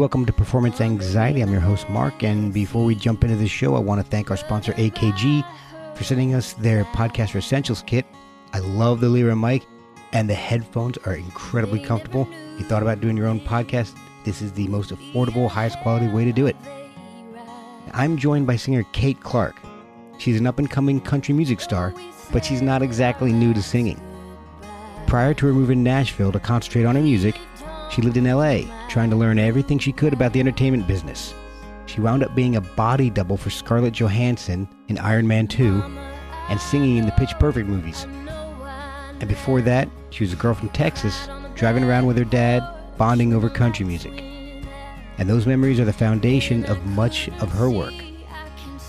Welcome to Performance Anxiety. I'm your host, Mark. And before we jump into the show, I want to thank our sponsor, AKG, for sending us their Podcaster Essentials kit. I love the Lyra mic, and the headphones are incredibly comfortable. If you thought about doing your own podcast, this is the most affordable, highest quality way to do it. I'm joined by singer Kate Clark. She's an up and coming country music star, but she's not exactly new to singing. Prior to her move in Nashville to concentrate on her music, she lived in LA, trying to learn everything she could about the entertainment business. She wound up being a body double for Scarlett Johansson in Iron Man 2 and singing in the Pitch Perfect movies. And before that, she was a girl from Texas, driving around with her dad, bonding over country music. And those memories are the foundation of much of her work.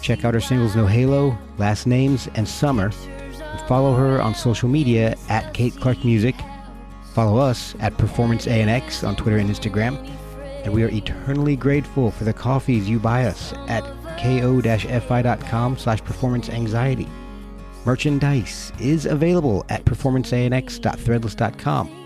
Check out her singles No Halo, Last Names, and Summer, and follow her on social media at Kate Clark Music Follow us at Performance ANX on Twitter and Instagram. And we are eternally grateful for the coffees you buy us at ko-fi.com slash performance anxiety. Merchandise is available at performanceanx.threadless.com.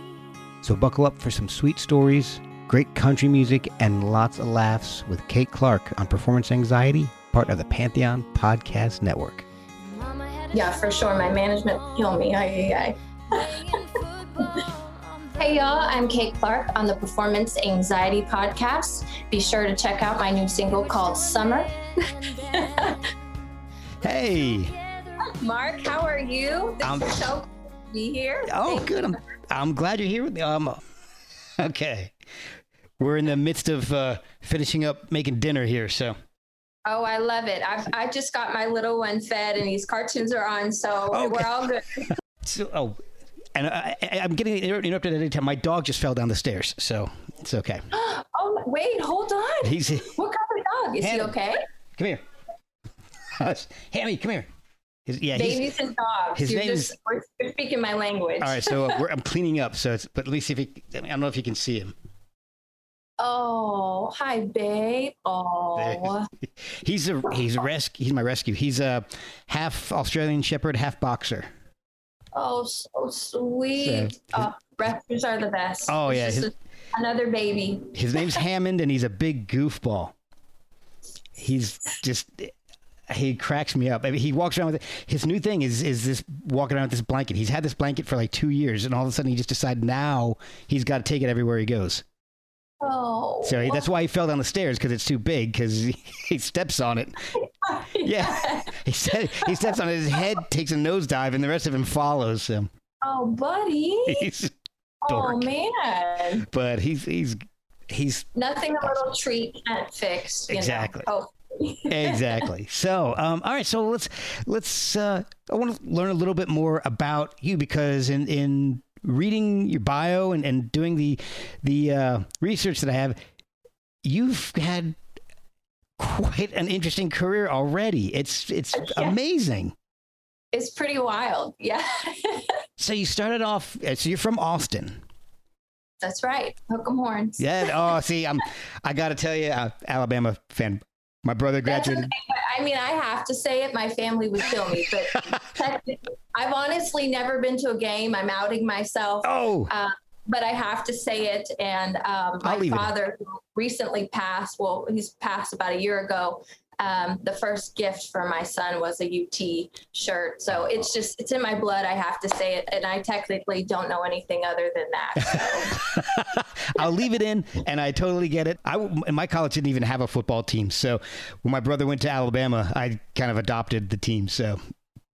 So buckle up for some sweet stories, great country music, and lots of laughs with Kate Clark on Performance Anxiety, part of the Pantheon Podcast Network. Yeah, for sure. My management will kill me. Aye. Hey y'all, I'm Kate Clark on the Performance Anxiety Podcast. Be sure to check out my new single called Summer. hey. Mark, how are you? This I'm- is so be here. Oh, Thank good. I'm, I'm glad you're here with me. Um, okay. We're in the midst of uh, finishing up making dinner here, so. Oh, I love it. I've, I just got my little one fed and these cartoons are on, so Okay. we're all good. so oh, and I, I, I'm getting interrupted at any time. My dog just fell down the stairs, so it's okay. Oh, wait, hold on. He's What kind of dog? Is he okay? come here. Hammy, come here. His, yeah, he's, Babies and dogs. his You're name just, is- we're, speaking my language. all right. So uh, we're, I'm cleaning up. So it's but me see if he. I don't know if you can see him. Oh, hi, babe. Oh, He's a he's a rescue. He's my rescue. He's a half Australian Shepherd, half boxer. Oh, so sweet. So- oh, rescues are the best. Oh, It's yeah, his- a- another baby. His name's Hammond, and he's a big goofball. He's just he cracks me up. I mean, he walks around with it. his new thing is is this walking around with this blanket. He's had this blanket for like two years, and all of a sudden he just decided now he's got to take it everywhere he goes. Oh, So that's why he fell down the stairs because it's too big because he, he steps on it. Yeah, he said he steps on. His head takes a nosedive, and the rest of him follows him. Oh, buddy. He's Oh man. but he's he's he's Nothing a little treat can't fix. You Exactly. Know. Oh. exactly. So, um, all right. So let's let's. Uh, I want to learn a little bit more about you because in in reading your bio and, and doing the the uh, research that I have, you've had quite an interesting career already. It's it's Yeah. amazing. It's pretty wild. Yeah. So you started off. uh, So you're from Austin. That's right. Hook 'em horns. Yeah. Oh, see, I'm. I got to tell you, uh, Alabama fan. My brother okay. graduated. But, I mean, I have to say it. My family would kill me, but I've honestly never been to a game. I'm outing myself. Oh, Uh, but I have to say it. And um, my I'll leave it in. father, who recently passed, well, he's passed about a year ago. Um, the first gift for my son was a UT shirt. So it's just, it's in my blood. I have to say it. And I technically don't know anything other than that. So. I'll leave it in, and I totally get it. I my college didn't even have a football team, so when my brother went to Alabama, I kind of adopted the team. So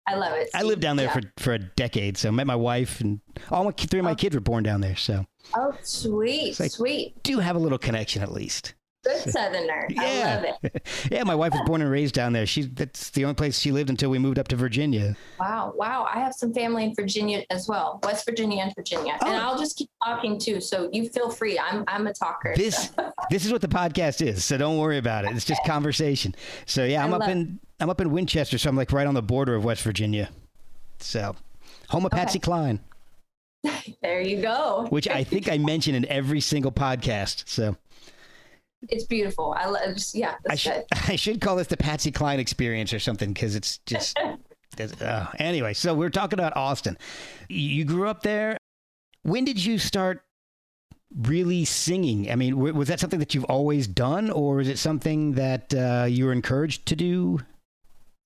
I love it. I lived down there Yeah. for for a decade. So I met my wife, and all my three of my oh. kids were born down there. So Oh, sweet, like- sweet. do have a little connection at least. Good Southerner. I love it. yeah, my wife was born and raised down there. She that's the only place she lived until we moved up to Virginia. Wow, wow. I have some family in Virginia as well, West Virginia and Virginia. Oh. And I'll just keep talking too. So you feel free. I'm I'm a talker. This so. this is what the podcast is, so don't worry about it. It's just conversation. So yeah, I'm I up in I'm up in Winchester, so I'm like right on the border of West Virginia. So home of Okay. Patsy Cline, There you go. which I think I mention in every single podcast. So It's beautiful. I love just yeah, I should. I should call this the Patsy Cline experience or something because it's just. uh, anyway, so we're talking about Austin. You grew up there. When did you start really singing? I mean, w- was that something that you've always done, or is it something that uh, you were encouraged to do?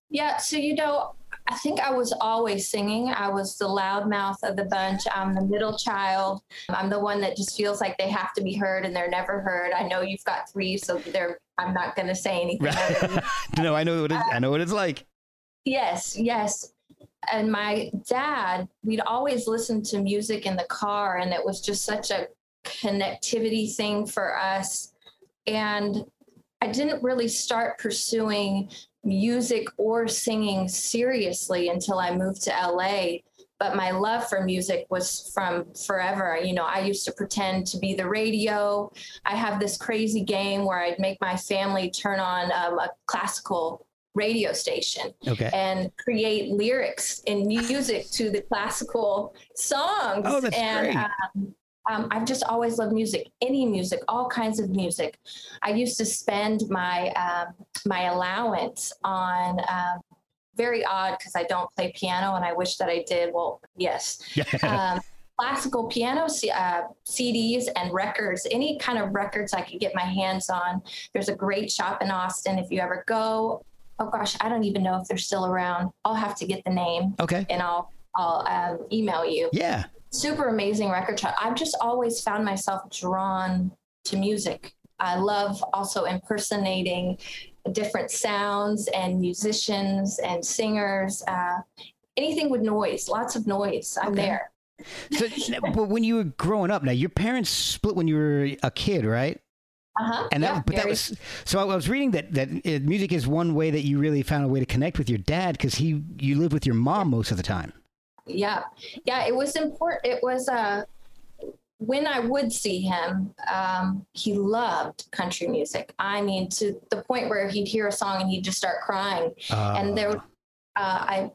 Yeah, so you know, I think I was always singing. I was the loudmouth of the bunch. I'm the middle child. I'm the one that just feels like they have to be heard and they're never heard. I know you've got three, so they're I'm not going to say anything. No, I know what it, I know what it's like. Yes, yes. And my dad, we'd always listen to music in the car, and it was just such a connectivity thing for us. And I didn't really start pursuing music or singing seriously until I moved to LA. But my love for music was from forever. You know, I used to pretend to be the radio. I have this crazy game where I'd make my family turn on um, a classical radio station Okay. and create lyrics and music to the classical songs. Oh, that's and, great. Um, um, I've just always loved music, any music, all kinds of music. I used to spend my um, my allowance on um, very odd because I don't play piano and I wish that I did. Well, yes, um, classical piano uh, CDs and records, any kind of records I could get my hands on. There's a great shop in Austin. If you ever go, oh gosh, I don't even know if they're still around. I'll have to get the name okay. and I'll I'll um, email you. Yeah. Super amazing record shop. I've just always found myself drawn to music. I love also impersonating different sounds and musicians and singers. Uh, anything with noise, lots of noise. I'm Okay. there. So, but when you were growing up, now your parents split when you were a kid, right? Uh-huh. And that, yeah, but that was so. I was reading that that uh, music is one way that you really found a way to connect with your dad because he you lived with your mom most of the time. Yeah. Yeah it was important it was uh when i would see him um he loved country music. I mean to the point where he'd hear a song and he'd just start crying. And there uh, i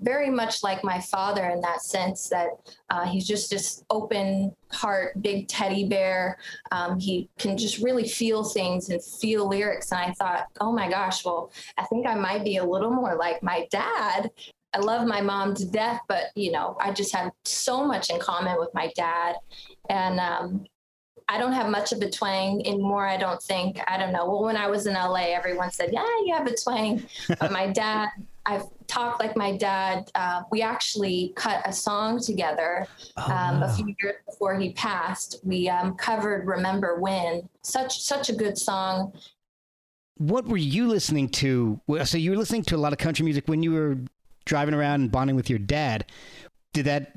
very much like my father in that sense that uh, he's just this open heart big teddy bear. Um, he can just really feel things and feel lyrics. And i thought oh my gosh well i think i might be a little more like my dad I love my mom to death, but you know, I just have so much in common with my dad. And um, I don't have much of a twang anymore, I don't think. I don't know. Well, when I was in LA, everyone said, Yeah, you have a twang. But my dad, I've talked like my dad. Uh, we actually cut a song together Oh, um, wow. a few years before he passed. We um, covered "Remember When," such such a good song. what were you listening to? So you were listening to a lot of country music when you were driving around and bonding with your dad. Did that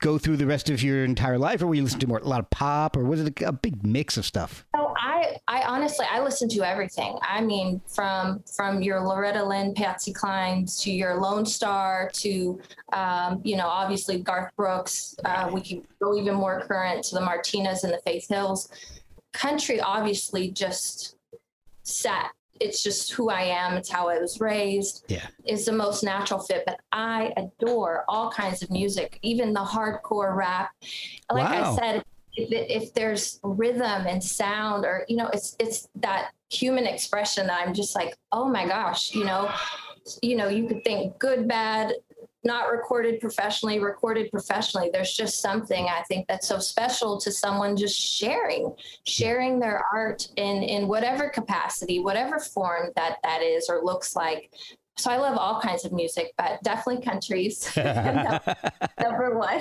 go through the rest of your entire life, or were you listening to more a lot of pop, or was it a, a big mix of stuff? No, I, I honestly, I listen to everything. I mean, from from your Loretta Lynn, Patsy Cline, to your Lone Star, to um, you know, obviously Garth Brooks. Uh, we could go even more current to the Martinas and the Faith Hills. Country, obviously, just sat. It's just who I am. It's how I was raised. Yeah. Is the most natural fit. But I adore all kinds of music, even the hardcore rap. Like Wow. I said, if, if there's rhythm and sound or you know it's it's that human expression that i'm just like oh my gosh you know you know you could think good bad not recorded professionally recorded professionally. There's just something i think that's so special to someone just sharing sharing their art in in whatever capacity whatever form that that is or looks like. So i love all kinds of music but definitely countries. Number one.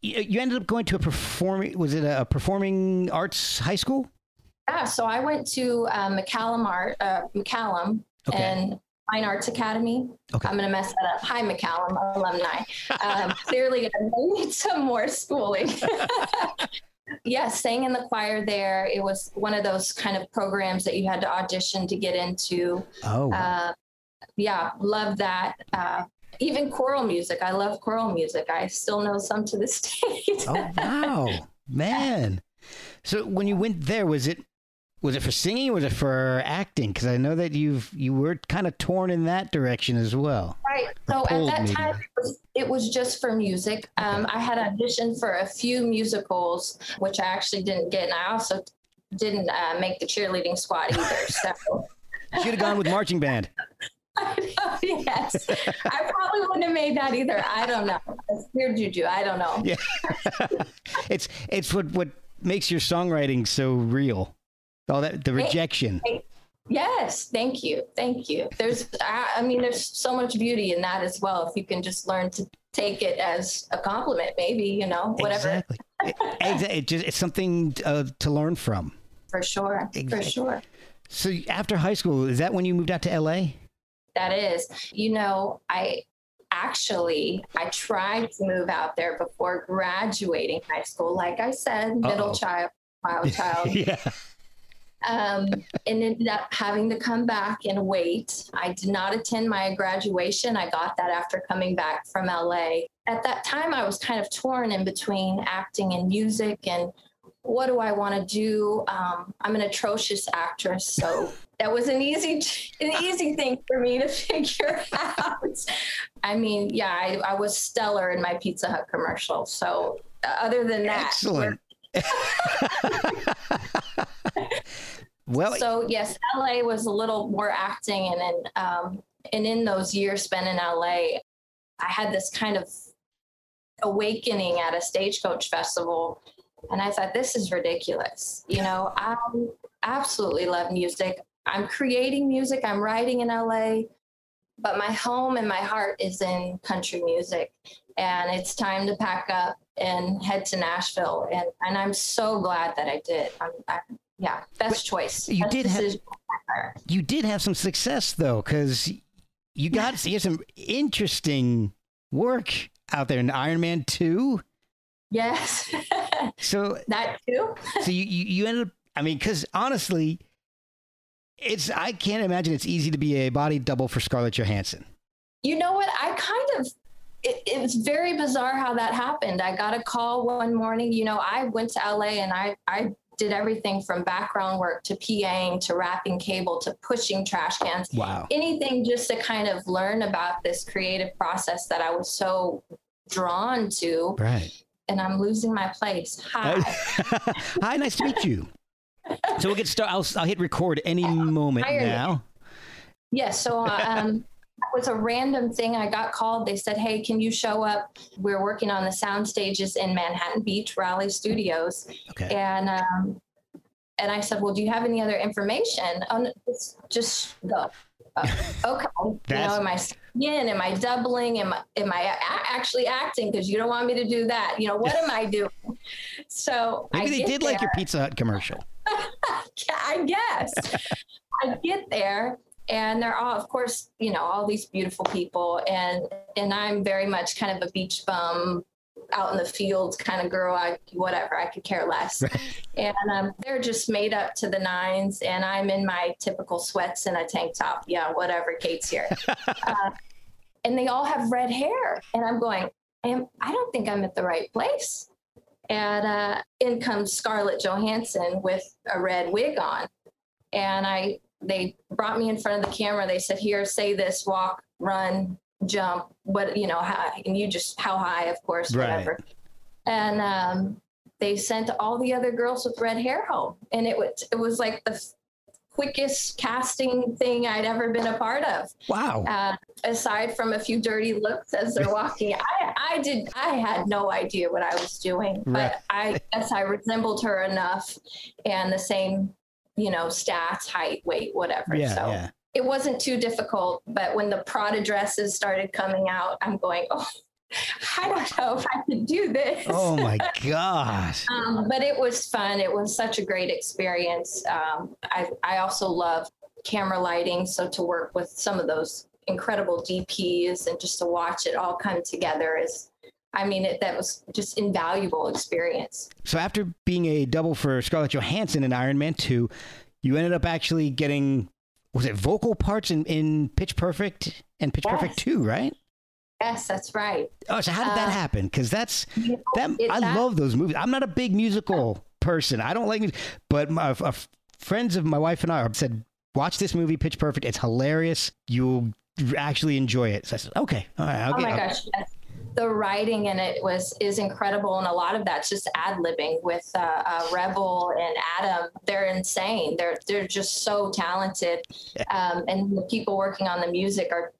You ended up going to a performing was it a performing arts high school? Yeah, so I went to uh, McCallum Art, uh, McCallum, Okay. and Fine Arts Academy. Okay. I'm gonna mess that up. Hi, McCallum alumni. Um, clearly, I need some more schooling. yeah, sang in the choir there. It was one of those kind of programs that you had to audition to get into. Oh, Uh, yeah, love that. Uh, even choral music. I love choral music. I still know some to this day. oh wow, man. So when you went there, was it was it for singing or was it for acting? Because I know that you've you were kind of torn in that direction as well. Right. So at that maybe. time, it was, it was just for music. Um, I had auditioned for a few musicals, which I actually didn't get, and I also didn't uh, make the cheerleading squad either. So. Should have gone with marching band. yes, I probably wouldn't have made that either. I don't know. It's weird juju. I don't know. Yeah, it's it's what what makes your songwriting so real. All that the rejection. Yes, thank you, thank you. There's, I, I mean, there's so much beauty in that as well. If you can just learn to take it as a compliment, maybe you know, whatever. Exactly. It, it just it's something uh, to learn from. For sure, for sure. So after high school, is that when you moved out to LA? That is, you know, I actually I tried to move out there before graduating high school. Like I said, middle Uh-oh. child, wild child. yeah. Um, and ended up having to come back and wait. I did not attend my graduation. I got that after coming back from LA. At that time, I was kind of torn in between acting and music and what do I want to do? Um, I'm an atrocious actress, so that was an easy, an easy thing for me to figure out. I mean, yeah, I, I was stellar in my Pizza Hut commercial. So, other than that, Excellent. well, so yes, LA was a little more acting, and then um, and in those years spent in LA, I had this kind of awakening at a stagecoach festival, and I thought this is ridiculous. You know, I absolutely love music. I'm creating music. I'm writing in LA, but my home and my heart is in country music, and it's time to pack up and head to Nashville. And and I'm so glad that I did. I'm, I, yeah, best choice. you Best did have- you did have some success though, because you got you had some interesting work out there in Iron Man Two. Yes, So that too. so you you, you ended up. I mean, because honestly, it's I can't imagine it's easy to be a body double for Scarlett Johansson. You know what? I kind of. It, it was very bizarre how that happened. I got a call one morning. You know, I went to LA and I I did everything from background work to PAing to wrapping cable to pushing trash cans. Wow. anything just to kind of learn about this creative process that I was so drawn to. Right. And I'm losing my place. Hi. Hi, nice to meet you. So we'll get started. I'll, I'll hit record any moment now. Yes. so um, that was a random thing. I got called. They said, "Hey, can you show up? We're working on the sound stages in Manhattan Beach, Raleigh Studios." Okay. And um, and I said, "Well, do you have any other information?" Oh, just, just go. Uh, okay. you know, am I in? Am I doubling? Am I am I a- actually acting? Because you don't want me to do that. You know, what am I doing? So Maybe I they did like your. Pizza Hut commercial. I guess. I get there and they're all of course, you know, all these beautiful people and and I'm very much kind of a beach bum out in the fields kind of girl. I whatever, I could care less. And um, they're just made up to the nines and I'm in my typical sweats and a tank top. Yeah, whatever, Kate's here. uh, and they all have red hair and I'm going, I, am, I don't think I'm at the right place. And uh, in comes Scarlett Johansson with a red wig on. And I, they brought me in front of the camera. They said, "Here, say this: walk, run, jump. What you know? How, and you just how high, of course, Right. whatever." And um, they sent all the other girls with red hair home, and it was it was like the quickest casting thing I'd ever been a part of Wow. uh, aside from a few dirty looks as they're walking, I, I did, I had no idea what I was doing, Right. but I guess I resembled her enough and the same, you know, stats, height, weight, whatever. yeah, so yeah. it wasn't too difficult, but when the Prada dresses started coming out, I'm going, oh, I don't know if I could do this. Oh my gosh. Um, but it was fun. It was such a great experience. Um, I, I also love camera lighting. So to work with some of those incredible DPs and just to watch it all come together is I mean, it, that was just invaluable experience. So after being a double for Scarlett Johansson in Iron Man 2, you ended up actually getting was it vocal parts in, in Pitch Perfect and Pitch Yes. Perfect 2, right? Yes, that's right. Oh, so how did that Uh, happen? Because that's You know, that it- I that- love those movies. I'm not a big musical person. I don't like music, but my uh, friends of my wife and I said, "Watch this movie, Pitch Perfect. It's hilarious. You'll actually enjoy it." So I said, "Okay, all right, I'll oh get." my gosh yes. The writing in it was is incredible and a lot of that's just ad-libbing with uh, uh, rebel and adam. They're insane. They're they're just so talented. Um, and the people working on the music are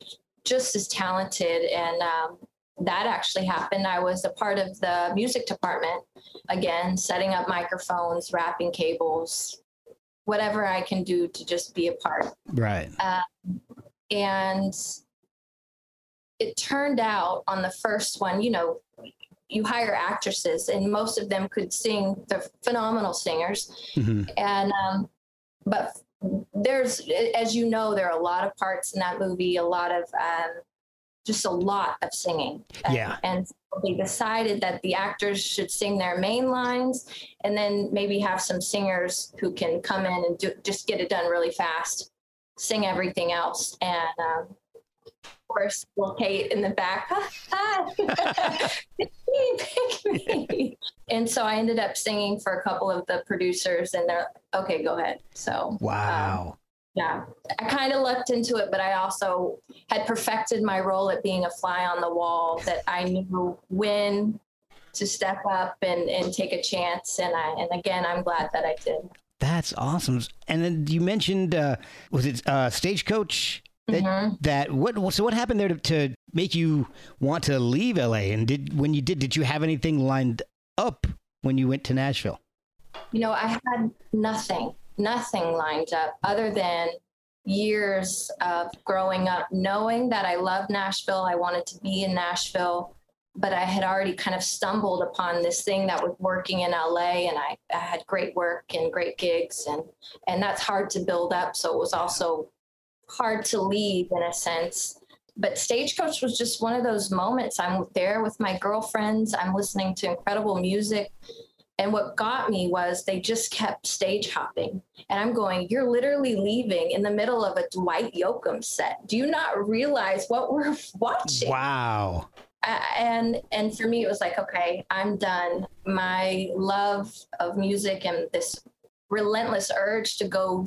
just as talented and um, that actually happened. I was a part of the music department again setting up microphones wrapping cables whatever i can do to just be a part. Right. and it turned out on the first one you know you hire actresses and most of them could sing they're phenomenal singers. Hmm and um but there's as you know there are a lot of parts in that movie a lot of um just a lot of singing. And- Yeah. and they decided that the actors should sing their main lines and then maybe have some singers who can come in and do, just get it done really fast sing everything else. And um, course kate in the back pick me, pick me. and so i ended up singing for a couple of the producers and they're okay go ahead so um, Wow. yeah, I kind of looked into it, but I also had perfected my role at being a fly on the wall. That I knew when to step up and, and take a chance, and I and again, I'm glad that I did. That's awesome. And then you mentioned uh, was it uh, Stagecoach? That, Mhm. that what so what happened there to, to make you want to leave LA? And did when you did did you have anything lined up when you went to Nashville? You know, I had nothing, nothing lined up other than years of growing up, knowing that I loved Nashville. I wanted to be in Nashville, but I had already kind of stumbled upon this thing that was working in LA, and I, I had great work and great gigs, and and that's hard to build up. So it was also hard to leave in a sense. But Stagecoach was just one of those moments. I'm there with my girlfriends. I'm listening to incredible music. And what got me was they just kept stage hopping. And I'm going, you're literally leaving in the middle of a Dwight Yoakam set. Do you not realize what we're watching? Wow. Uh, and and for me, it was like, okay, I'm done. My love of music and this relentless urge to go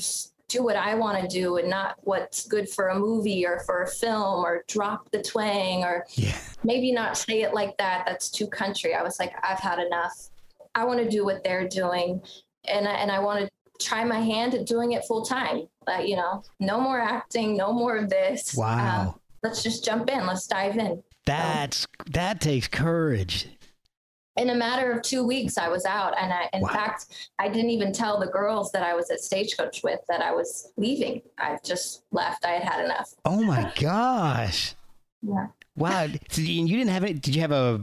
do what I want to do and not what's good for a movie or for a film or drop the twang or Yeah. maybe not say it like that. That's too country. I was like, I've had enough. I want to do what they're doing, and I, and I want to try my hand at doing it full time. But you know, no more acting, no more of this. Wow. Um, let's just jump in. Let's dive in. That's that takes courage. In a matter of two weeks, I was out, and I, in Wow. fact, I didn't even tell the girls that I was at Stagecoach with that I was leaving. I just left. I had had enough. Oh my gosh. Yeah. Wow. So you you didn't have any did you have a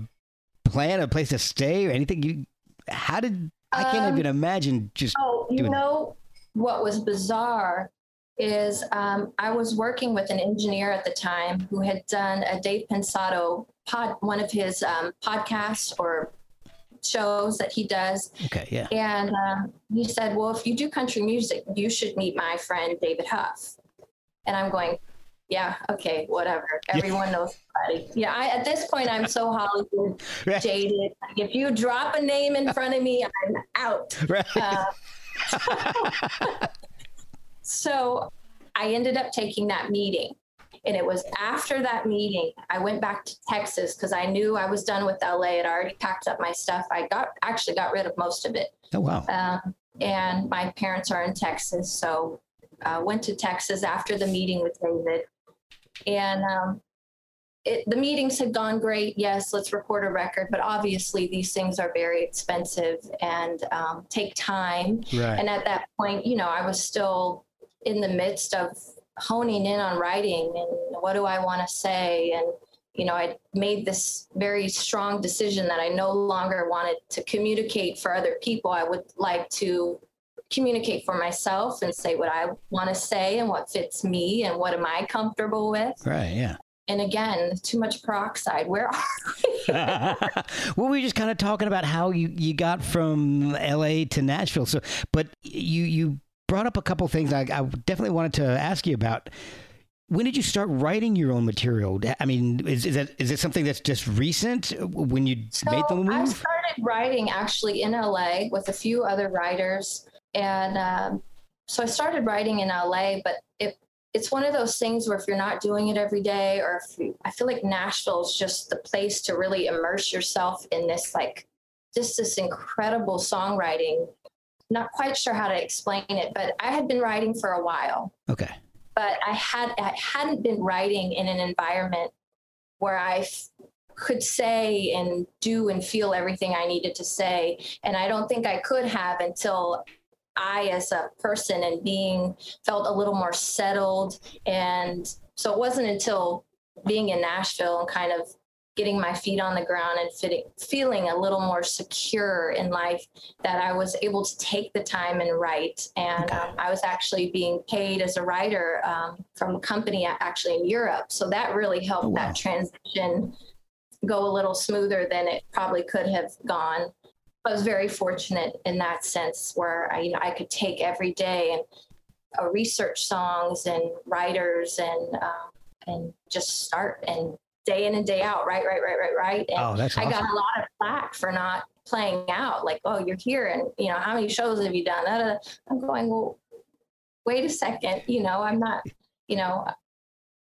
plan, a place to stay or anything? You how did I can't Um, even imagine just Oh, you doing- know what was bizarre is um, I was working with an engineer at the time who had done a Dave Pensado pod, one of his um, podcasts or shows that he does, okay, yeah. and um, he said, "Well, if you do country music, you should meet my friend David Huff." And I'm going, "Yeah, okay, whatever. Everyone knows somebody." Yeah, I, at this point, I'm so Hollywood Right. jaded. If you drop a name in front of me, I'm out. Right. Uh, so I ended up taking that meeting. And it was after that meeting, I went back to Texas because I knew I was done with LA. I'd already packed up my stuff. I got actually got rid of most of it. oh wow. Um, and my parents are in Texas. So I went to Texas after the meeting with David. And um, it, the meetings had gone great. Yes, let's record a record. But obviously, these things are very expensive and um, take time. Right. And at that point, you know, I was still in the midst of honing in on writing and what do I want to say. And, you know, I made this very strong decision that I no longer wanted to communicate for other people. I would like to communicate for myself and say what I want to say and what fits me and what am I comfortable with. right, yeah. and again, too much peroxide. Where are we? well, we were just kind of talking about how you, you got from LA to Nashville. So, but you you brought up a couple things I, I definitely wanted to ask you about. When did you start writing your own material? I mean, is, is that is it something that's just recent when you so made the move? I started writing actually in LA with a few other writers, and um, so I started writing in LA. But it it's one of those things where if you're not doing it every day, or if you, I feel like Nashville is just the place to really immerse yourself in this like just this incredible songwriting. Not quite sure how to explain it, but I had been writing for a while. Okay but I had I hadn't been writing in an environment where I f- could say and do and feel everything I needed to say, and I don't think I could have until I, as a person and being, felt a little more settled. And so it wasn't until being in Nashville and kind of getting my feet on the ground and fitting, feeling a little more secure in life that I was able to take the time and write. And um, I was actually being paid as a writer um, from a company actually in Europe. So that really helped oh, wow. that transition go a little smoother than it probably could have gone. I was very fortunate in that sense where I, you know, I could take every day and uh, research songs and writers and uh, and just start and day in and day out, right, right, right, right, right. And oh, that's awesome. I got a lot of flack for not playing out. Like, oh, you're here, and you know, how many shows have you done? I'm going, well, wait a second. You know, I'm not. You know,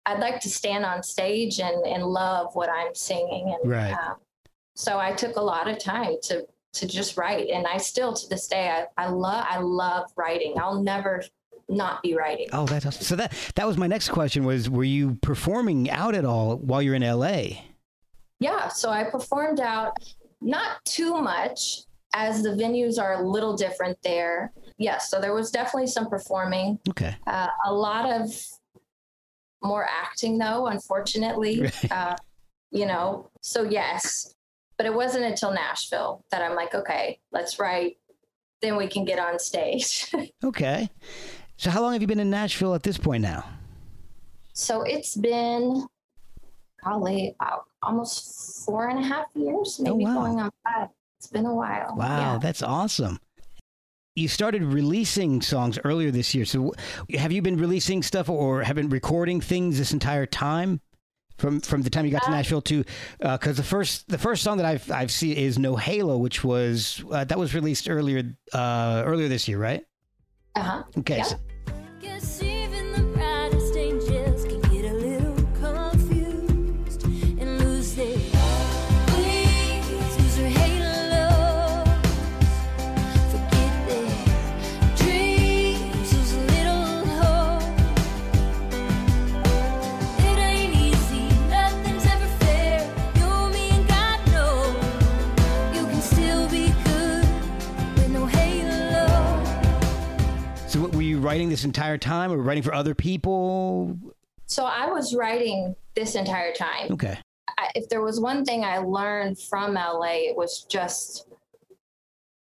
I'd like to stand on stage and and love what I'm singing, and right. Um, so I took a lot of time to to just write, and I still to this day I I love I love writing. I'll never not be writing. Oh, that's awesome. so that that was my next question was were you performing out at all while you're in LA? Yeah, so I performed out not too much as the venues are a little different there. Yes, so there was definitely some performing. Okay. Uh, a lot of more acting though, unfortunately. uh, you know, so yes, but it wasn't until Nashville that I'm like, okay, let's write. Then we can get on stage. okay. So, how long have you been in Nashville at this point now? So, it's been probably almost four and a half years, oh, maybe oh, wow. going on five. It's been a while. Wow, yeah. that's awesome. You started releasing songs earlier this year. So, have you been releasing stuff or have been recording things this entire time? From, from the time you got to uh, Nashville to because uh, the first the first song that I've I've seen is No Halo, which was uh, that was released earlier uh, earlier this year, right? Uh huh. Okay. Yeah. So, this entire time or writing for other people? So I was writing this entire time. Okay. I, if there was one thing I learned from LA, it was just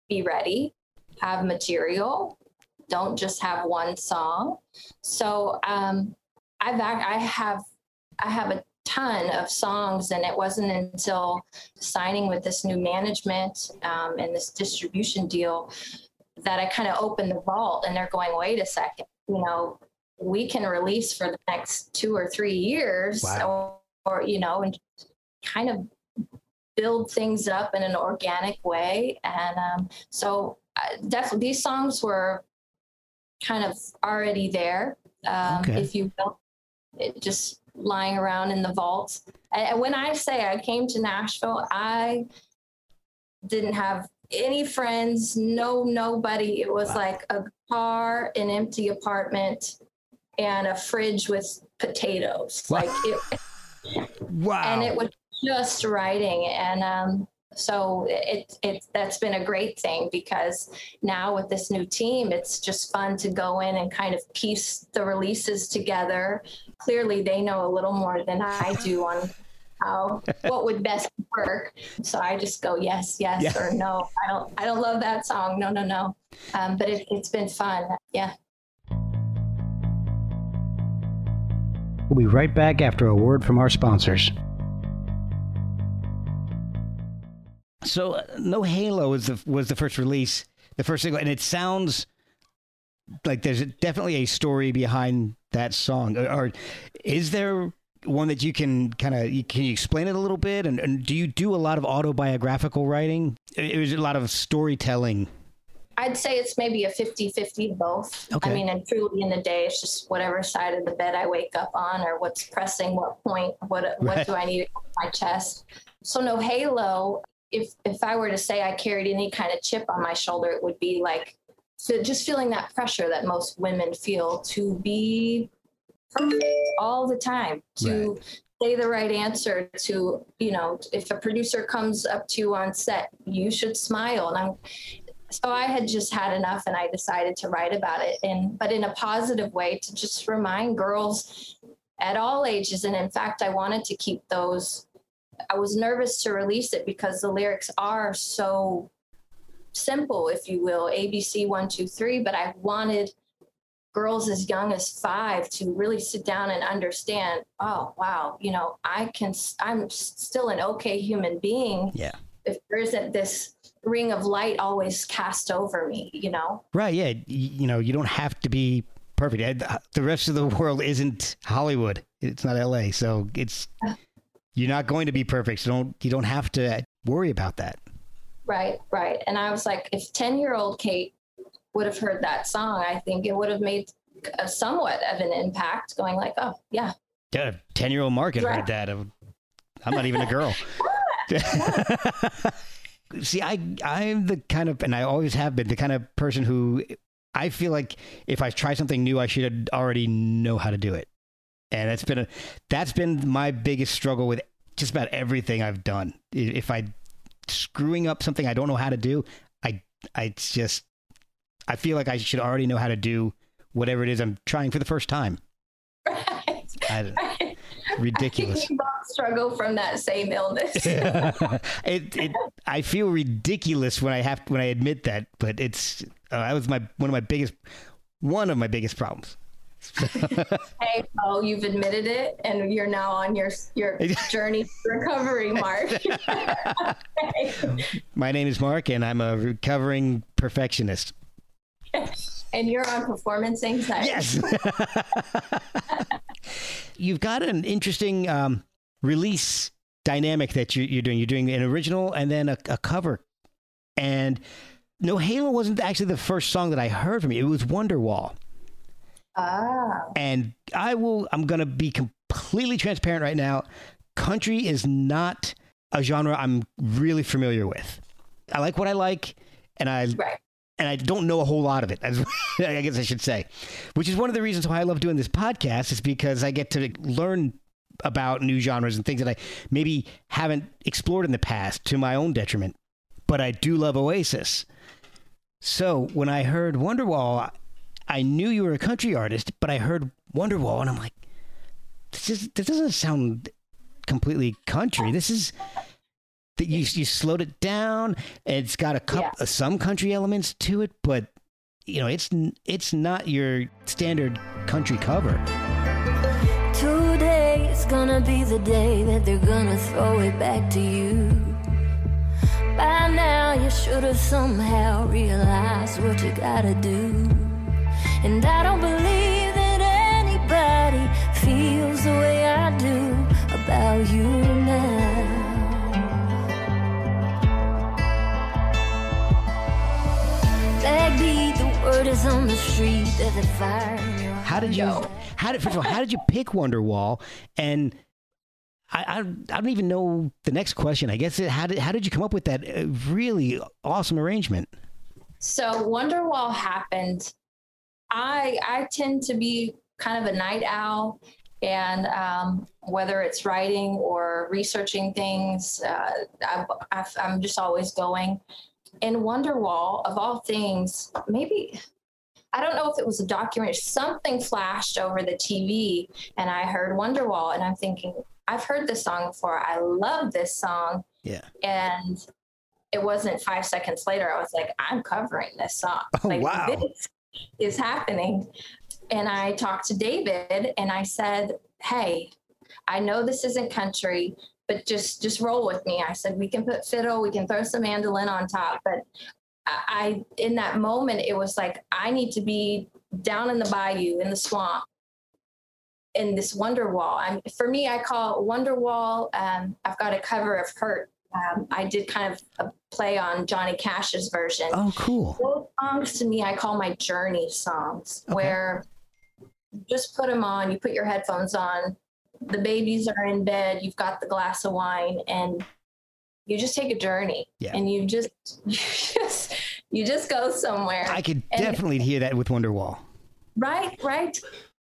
be ready, have material, don't just have one song. So um, I've I have I have a ton of songs, and it wasn't until signing with this new management um, and this distribution deal that I kind of opened the vault and they're going, wait a second, you know, we can release for the next two or three years wow. or, or, you know, and kind of build things up in an organic way. And um, so uh, definitely these songs were kind of already there, um, okay. if you will, it just lying around in the vault. And when I say I came to Nashville, I didn't have any friends, no nobody. It was wow. like a car, an empty apartment, and a fridge with potatoes. Wow. Like it Wow. And it was just writing. And um so it it that's been a great thing because now with this new team it's just fun to go in and kind of piece the releases together clearly they know a little more than i do on how what would best work. So I just go yes, yes, yeah. or no. I don't I don't love that song. No, no, no. Um, but it, it's been fun. Yeah. We'll be right back after a word from our sponsors. So, uh, No Halo was the was the first release, the first single, and it sounds like there's definitely a story behind that song. Or, or is there one that you can kind of can you explain it a little bit? And, and do you do a lot of autobiographical writing? It was a lot of storytelling. I'd say it's maybe a 50 50 both. Okay. I mean, and truly in the day, it's just whatever side of the bed I wake up on or what's pressing, what point, what, uh, what Right. do I need on my chest. So, no halo. If, if I were to say I carried any kind of chip on my shoulder, it would be like so just feeling that pressure that most women feel to be perfect all the time, to say the right answer, to, you know, if a producer comes up to you on set, you should smile. And I'm, so I had just had enough and I decided to write about it. And but in a positive way to just remind girls at all ages. And in fact I wanted to keep those. I was nervous to release it because the lyrics are so simple if you will abc 123 but I wanted girls as young as 5 to really sit down and understand oh wow you know I can I'm still an okay human being Yeah. if there isn't this ring of light always cast over me, you know? Right. Yeah. y- You know, you don't have to be perfect. Uh, the rest of the world isn't Hollywood. It's not LA. So it's you're not going to be perfect. So don't you don't have to worry about that. Right, right. And I was like, if 10 year old Kate would have heard that song, I think it would have made a somewhat of an impact going like, oh yeah, Yeah, ten year old Mark had Right. heard that. I'm not even a girl. See, I I'm the kind of, and I always have been the kind of person who I feel like if I try something new, I should already know how to do it. And that's been a that's been my biggest struggle with just about everything I've done. If I screwing up something I don't know how to do, I I just I feel like I should already know how to do whatever it is I'm trying for the first time. right. I, ridiculous. I think we both struggle from that same illness. it, it, I feel ridiculous when I have when I admit that, but it's uh, that was my one of my biggest one of my biggest problems. hey, oh, you've admitted it, and you're now on your your journey to recovery, Mark. My name is Mark, and I'm a recovering perfectionist. and you're on performance anxiety. Yes. You've got an interesting um, release dynamic that you're, you're doing. You're doing an original and then a, a cover. And No Halo wasn't actually the first song that I heard from you. It was Wonderwall. Ah. And I will, I'm going to be completely transparent right now. Country is not a genre I'm really familiar with. I like what I like, and I Right. And I don't know a whole lot of it. as- I guess I should say, which is one of the reasons why I love doing this podcast is because I get to learn about new genres and things that I maybe haven't explored in the past to my own detriment. But I do love Oasis. So when I heard Wonderwall, I knew you were a country artist, but I heard Wonderwall and I'm like, this is this doesn't sound completely country. This is you you slowed it down. It's got a couple Yes. some country elements to it, but you know it's it's not your standard country cover. Today is gonna be the day that they're gonna throw it back to you. By now, you should have somehow realized what you gotta do. And I don't believe that anybody feels the way I do about you now. Backbeat, the word is on the street that the fire in your How did you? No. How did first of all? How did you pick Wonderwall? And I, I I don't even know the next question. I guess it, how did how did you come up with that uh, really awesome arrangement? So Wonderwall happened. I I tend to be kind of a night owl, and um, whether it's writing or researching things, uh, I, I, I'm just always going. And Wonderwall, of all things, maybe I don't know if it was a documentary. Something flashed over the TV, and I heard Wonderwall, and I'm thinking, I've heard this song before. I love this song Yeah. and it wasn't five seconds later i was like i'm covering this song Oh, like wow. this is happening and i talked to david and i said hey, I know this isn't country, but just just roll with me. I said we can put fiddle, we can throw some mandolin on top, but I in that moment it was like I need to be down in the bayou in the swamp in this wonder wall. I'm for me I call it wonder wall. Um, I've got a cover of Hurt. Um, I did kind of a play on Johnny Cash's version. Oh, cool. Those songs to me I call my journey songs, Okay. where you just put them on, you put your headphones on, the babies are in bed, you've got the glass of wine, and you just take a journey. Yeah. And you just you just you just go somewhere. I could And- definitely hear that with Wonderwall. Right, right.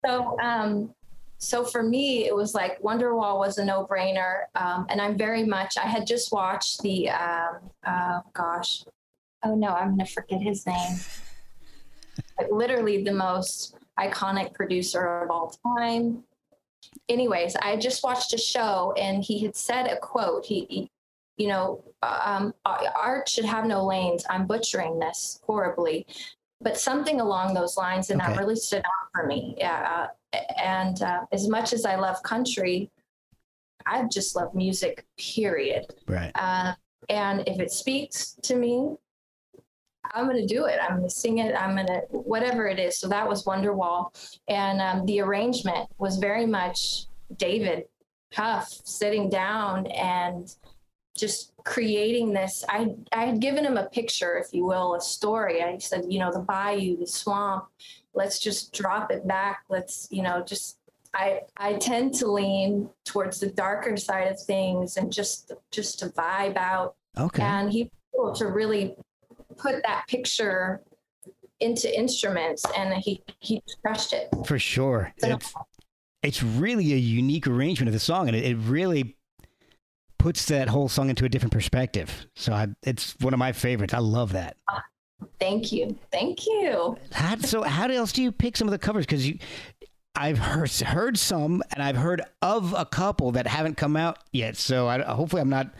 So, um, so for me, it was like Wonderwall was a no-brainer, um, and I'm very much. I had just watched the, um, uh, gosh, oh no, I'm gonna forget his name. like literally the most iconic producer of all time. Anyways, I just watched a show, and he had said a quote. He, he you know, um, art should have no lanes. I'm butchering this horribly, but something along those lines, and Okay. that really stood out for me. Yeah, uh, and uh, as much as I love country, I just love music. Period. Right. Uh, and if it speaks to me, I'm going to do it. I'm going to sing it. I'm going to, whatever it is. So that was Wonderwall. And um, the arrangement was very much David Huff sitting down and just creating this. I, I had given him a picture, if you will, a story. I said, you know, the bayou, the swamp, let's just drop it back. Let's, you know, just I I tend to lean towards the darker side of things and just just to vibe out. Okay. And he was able to really put that picture into instruments, and he he crushed it. For sure. So- It's, it's really a unique arrangement of the song, and it, it really puts that whole song into a different perspective. So I, it's one of my favorites. I love that. Thank you, thank you. How, so how else do you pick some of the covers? Because you, I've heard heard some, and I've heard of a couple that haven't come out yet. So I, hopefully, I'm not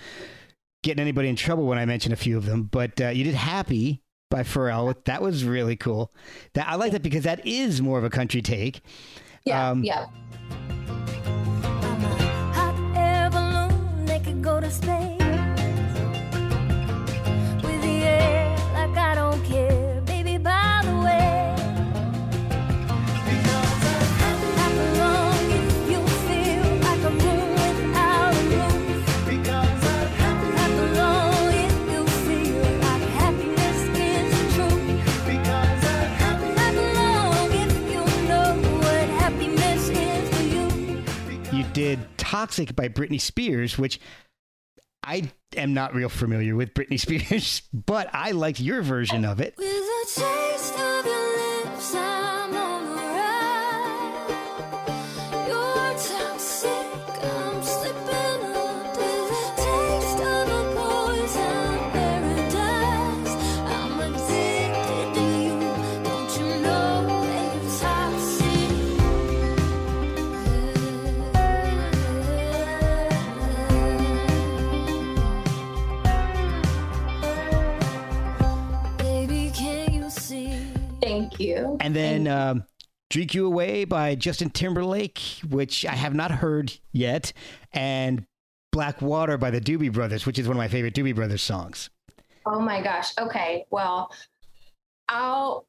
getting anybody in trouble when I mention a few of them. But uh, you did "Happy" by Pharrell. That was really cool. That I like that because that is more of a country take. Yeah, Um, yeah. "Toxic" by Britney Spears, which I am not real familiar with Britney Spears, but I liked your version of it. You. And then um, "Drink You Away" by Justin Timberlake, which I have not heard yet, and "Black Water" by the Doobie Brothers, which is one of my favorite Doobie Brothers songs. Oh my gosh. Okay. Well, I'll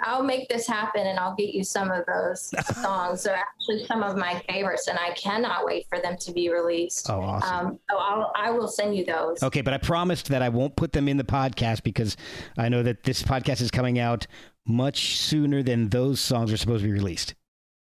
I'll make this happen and I'll get you some of those songs. They're actually some of my favorites and I cannot wait for them to be released. Oh, awesome. Um, so I'll I will send you those. Okay, but I promised that I won't put them in the podcast because I know that this podcast is coming out much sooner than those songs are supposed to be released.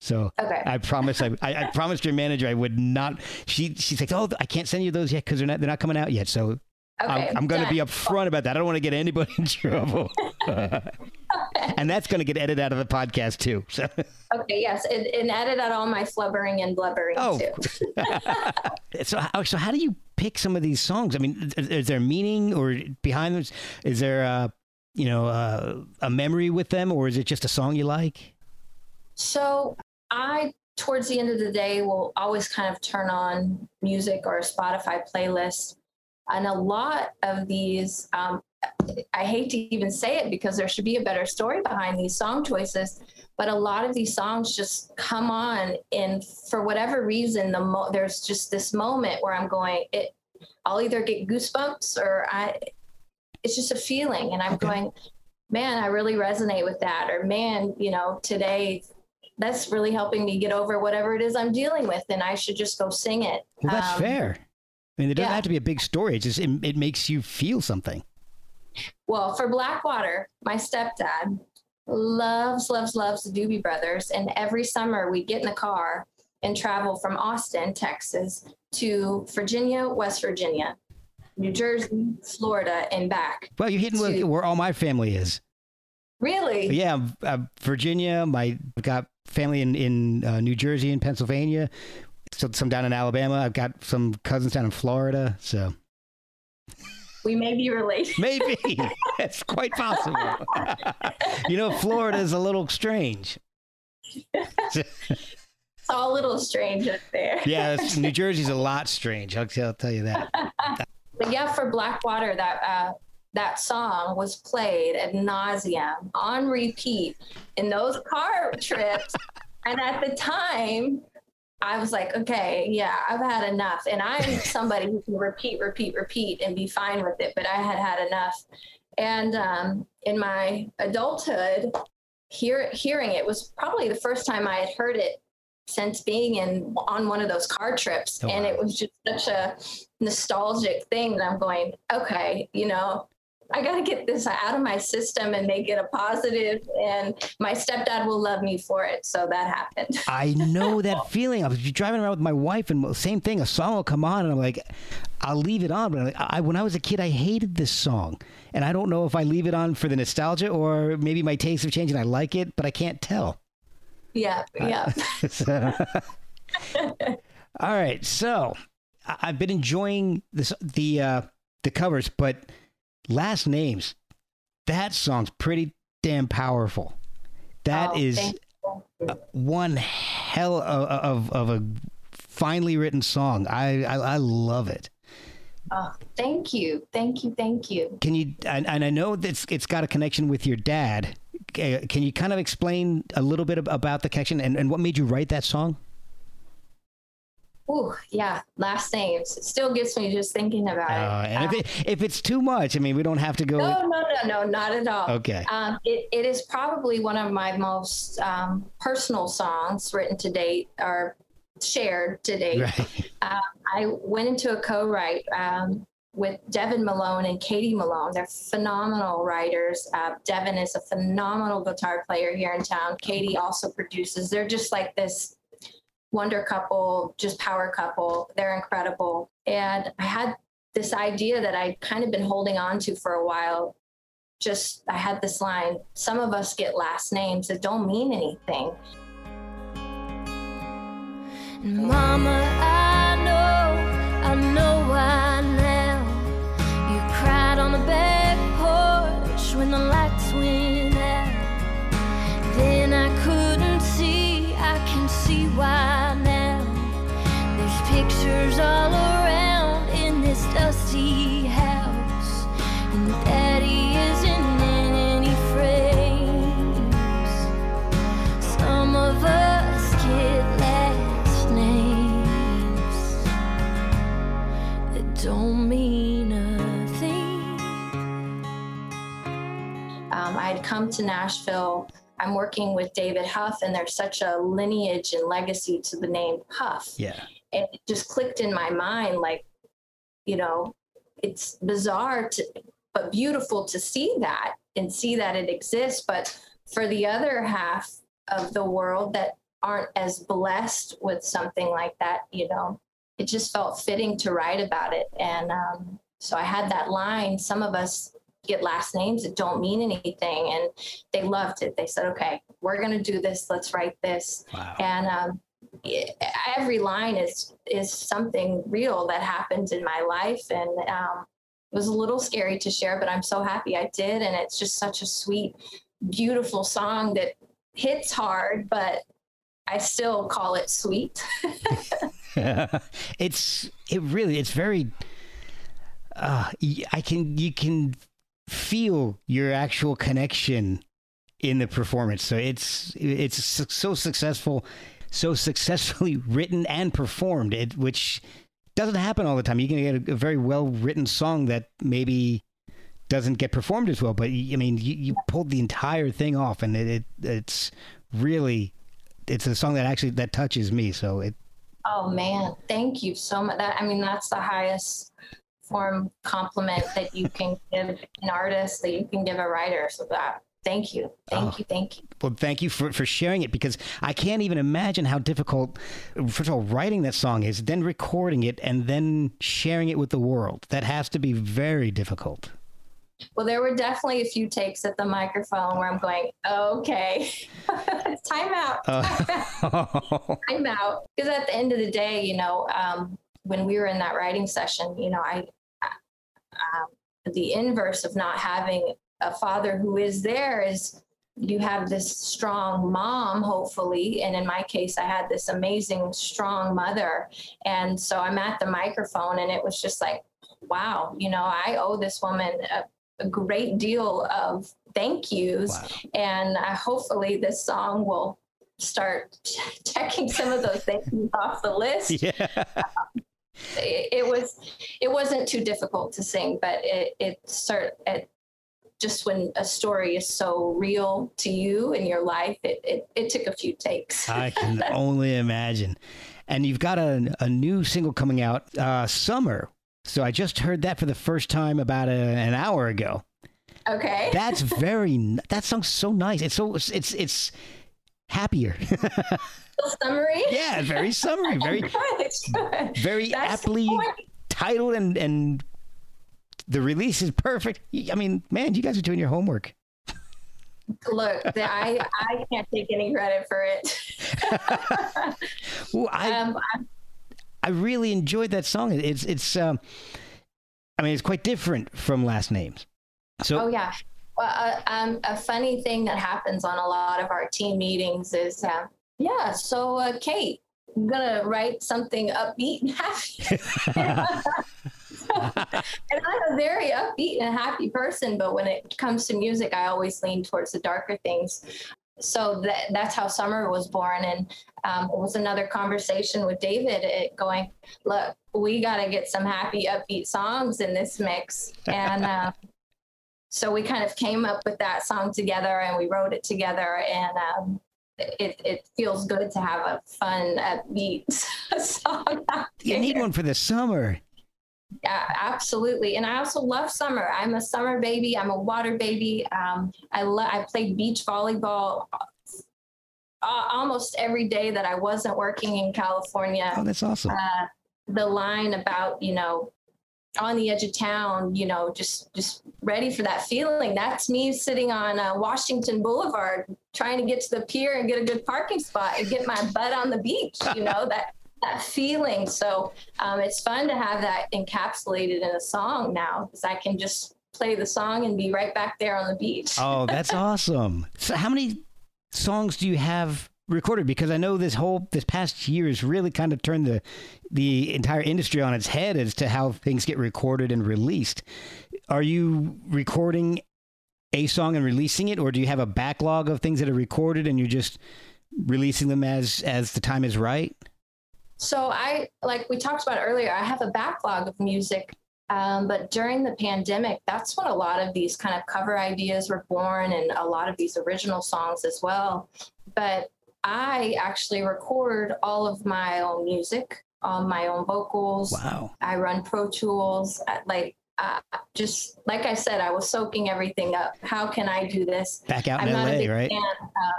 So Okay. I promise. I, I, I promised your manager I would not. She she's like, oh, I can't send you those yet because they're not they're not coming out yet. So Okay. I'm, I'm going to be upfront about that. I don't want to get anybody in trouble. and that's going to get edited out of the podcast too. So, Okay, yes. And, and edit out all my flubbering and blubbering oh, too. so how, so how do you pick some of these songs? I mean, is, is there meaning or behind them? Is there uh, you know uh, a memory with them, or is it just a song you like? So I, towards the end of the day, will always kind of turn on music or Spotify playlist. And a lot of these, um, I hate to even say it because there should be a better story behind these song choices, but a lot of these songs just come on, and for whatever reason, the mo- there's just this moment where I'm going, it. I'll either get goosebumps or I. It's just a feeling, and I'm okay. going, man, I really resonate with that, or man, you know, today that's really helping me get over whatever it is I'm dealing with, and I should just go sing it. Well, that's um, fair. I mean, it doesn't yeah. have to be a big story. It just it, it makes you feel something. Well, for Black Water, my stepdad loves, loves, loves the Doobie Brothers, and every summer we get in the car and travel from Austin, Texas, to Virginia, West Virginia, New Jersey, Florida, and back. Well, you're hitting to, where all my family is. Really? Yeah, uh, Virginia. My I've got family in in uh, New Jersey and Pennsylvania. So some down in Alabama. I've got some cousins down in Florida. So we may be related. Maybe it's quite possible. you know, Florida is a little strange. it's all a little strange up there. yeah, New Jersey's a lot strange. I'll, I'll tell you that. But yeah, for Black Water, that uh, that song was played at nauseum on repeat in those car trips. and at the time, I was like, okay, yeah, I've had enough. And I'm somebody who can repeat, repeat, repeat and be fine with it, but I had had enough. And um, in my adulthood, hear, hearing it was probably the first time I had heard it since being in on one of those car trips. Oh, and wow. it was just such a nostalgic thing that I'm going, okay, you know, I got to get this out of my system and make it a positive, and my stepdad will love me for it. So that happened. I know that feeling. I was driving around with my wife, and same thing. A song will come on, and I'm like, I'll leave it on. But I, when I was a kid, I hated this song, and I don't know if I leave it on for the nostalgia or maybe my tastes have changed and I like it, but I can't tell. Yeah, yeah. so, all right, so I've been enjoying this the uh, the covers, but Last Names, that song's pretty damn powerful. That oh, is one hell of, of, of, a finely written song. I, I, I love it. Oh, thank you, thank you, thank you. Can you? And, and I know that it's got a connection with your dad. Can you kind of explain a little bit about the connection and, and what made you write that song? Ooh, yeah, last names. It still gets me just thinking about uh, it. And um, if, it, if it's too much, I mean, we don't have to go. No, no, no, no, not at all. Okay. Um, it, it is probably one of my most um, personal songs written to date or shared to date. Right. Uh, I went into a co-write um, with Devin Malone and Katie Malone. They're phenomenal writers. Uh, Devin is a phenomenal guitar player here in town. Katie also produces. They're just like this wonder couple, just power couple. They're incredible. And I had this idea that I'd kind of been holding on to for a while. Just, I had this line some of us get last names that don't mean anything. Mama, I know, I know why now. Back porch when the lights went out. Then I couldn't see, I can see why now. There's pictures all around in this dusty come to Nashville. I'm working with David Huff, and there's such a lineage and legacy to the name Huff. Yeah and it just clicked in my mind like you know it's bizarre to but beautiful to see that and see that it exists but for the other half of the world that aren't as blessed with something like that you know it just felt fitting to write about it and um, so i had that line some of us get last names that don't mean anything and they loved it. They said okay we're going to do this. Let's write this. Wow. and um, every line is is something real that happened in my life and um, it was a little scary to share but i'm so happy i did and it's just such a sweet beautiful song that hits hard but i still call it sweet. It's it really it's very uh, i can you can feel your actual connection in the performance. So it's it's so successful, so successfully written and performed. It which doesn't happen all the time. You can get a, a very well written song that maybe doesn't get performed as well. But I mean, you, you pulled the entire thing off, and it, it it's really it's a song that actually that touches me. So it. Oh man, thank you so much. That I mean, that's the highest form compliment that you can give an artist, that you can give a writer. So that thank you thank oh. you thank you well thank you for, for sharing it because i can't even imagine how difficult first of all writing that song is then recording it and then sharing it with the world that has to be very difficult well, there were definitely a few takes at the microphone where I'm going, okay, time out, oh. time out. Because at the end of the day, you know, um, when we were in that writing session, you know, I, um, the inverse of not having a father who is there is you have this strong mom, hopefully. And in my case, I had this amazing, strong mother. And so I'm at the microphone and it was just like, wow, you know, I owe this woman a, a great deal of thank yous. Wow. And uh, hopefully this song will start checking some of those things off the list. Yeah. Um, it, it, was it wasn't too difficult to sing, but it it start it just when a story is so real to you in your life, it it, it took a few takes. I can only imagine. And you've got a, a new single coming out, uh, Summer, so I just heard that for the first time about a, an hour ago. Okay. That's very. That song's so nice. It's so. It's it's happier. summary. Yeah, very summary. Very very That's aptly titled and and the release is perfect. I mean, man, you guys are doing your homework. Look, I I can't take any credit for it. well, I, um, I really enjoyed that song. It's it's um, I mean, it's quite different from Last Names. So oh yeah. Well, uh, um, a funny thing that happens on a lot of our team meetings is, uh, yeah. So uh, Kate, I'm gonna write something upbeat and happy. and I'm a very upbeat and happy person, but when it comes to music, I always lean towards the darker things so that, that's how summer was born and um, it was another conversation with david it going look we got to get some happy upbeat songs in this mix and uh, so we kind of came up with that song together and we wrote it together and um, it, it feels good to have a fun upbeat song you need one for the summer yeah, absolutely. And I also love summer. I'm a summer baby. I'm a water baby. Um, I love. I played beach volleyball uh, almost every day that I wasn't working in California. Oh, that's awesome. Uh, the line about you know on the edge of town, you know, just just ready for that feeling. That's me sitting on uh, Washington Boulevard, trying to get to the pier and get a good parking spot and get my butt on the beach. You know that that feeling. So um, it's fun to have that encapsulated in a song now because I can just play the song and be right back there on the beach. oh, that's awesome. So how many songs do you have recorded? Because I know this whole this past year has really kind of turned the the entire industry on its head as to how things get recorded and released. Are you recording a song and releasing it, or do you have a backlog of things that are recorded and you're just releasing them as as the time is right? So I, like we talked about earlier, I have a backlog of music. Um, but during the pandemic, that's when a lot of these kind of cover ideas were born and a lot of these original songs as well. But I actually record all of my own music, on my own vocals. Wow. I run Pro Tools. Like uh, just like I said, I was soaking everything up. How can I do this? Back out I'm in LA, right?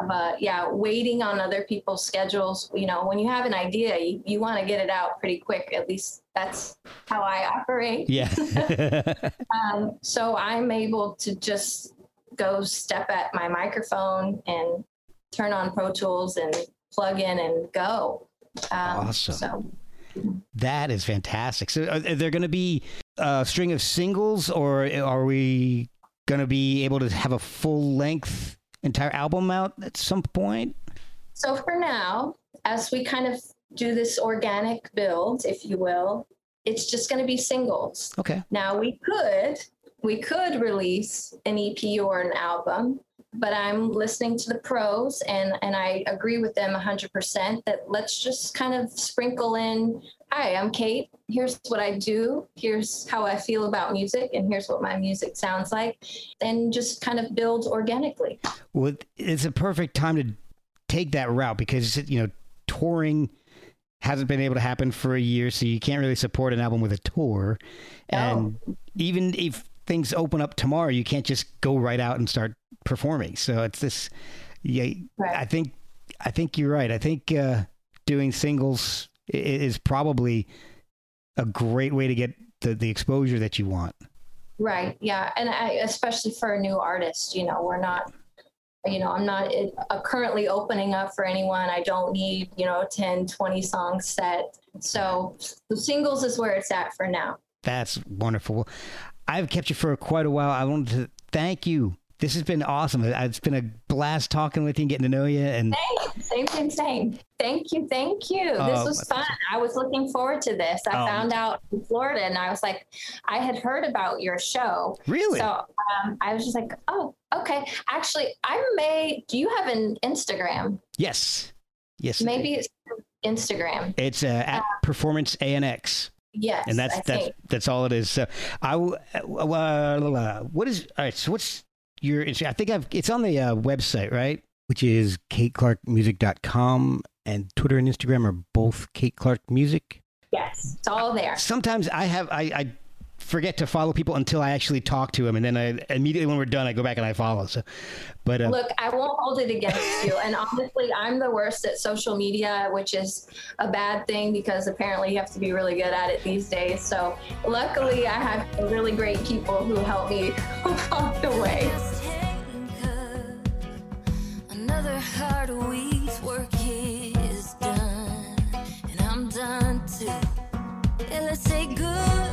Of, uh, yeah, waiting on other people's schedules. You know, when you have an idea, you, you want to get it out pretty quick. At least that's how I operate. Yeah. um, so I'm able to just go step at my microphone and turn on Pro Tools and plug in and go. Um, awesome. So that is fantastic. So, are there going to be a string of singles, or are we going to be able to have a full length entire album out at some point? So, for now, as we kind of do this organic build, if you will, it's just going to be singles. Okay. Now, we could we could release an EP or an album, but I'm listening to the pros and, and I agree with them 100% that let's just kind of sprinkle in Hi, I'm Kate. Here's what I do. Here's how I feel about music, and here's what my music sounds like, and just kind of build organically. Well, it's a perfect time to take that route because you know touring hasn't been able to happen for a year, so you can't really support an album with a tour. And even if things open up tomorrow, you can't just go right out and start performing. So it's this. Yeah, Right. I think I think you're right. I think uh, doing singles is probably a great way to get the, the exposure that you want. Right. Yeah. And I, especially for a new artist, you know, we're not, you know, I'm not uh, currently opening up for anyone. I don't need, you know, 10, 20 songs set. So the singles is where it's at for now. That's wonderful. I've kept you for quite a while. I wanted to thank you. This has been awesome. It's been a blast talking with you and getting to know you. And Thanks. Same, same, same. Thank you. Thank you. Oh, this was fun. I was looking forward to this. I Oh. found out in Florida and I was like, I had heard about your show. really, So um, I was just like, oh, okay. Actually, I may, do you have an Instagram? yes, yes. Maybe it's Instagram. it's uh, at Performance ANX, Yes. and that's I that's think. that's all it is. So I uh, what is all right? So what's your? I think I've. It's on the uh, website, right? Which is kateclarkmusic.com and Twitter and Instagram are both Kate Clark Music. Yes, it's all there. sometimes I have I, I forget to follow people until I actually talk to them, and then I immediately when we're done, I go back and I follow. So, but uh, Look, I won't hold it against you. And honestly, I'm the worst at social media, which is a bad thing because apparently you have to be really good at it these days. So luckily, I have really great people who help me along the way. Just taking cut. Another hard week's work is done, and I'm done too. Yeah, let's say goodbye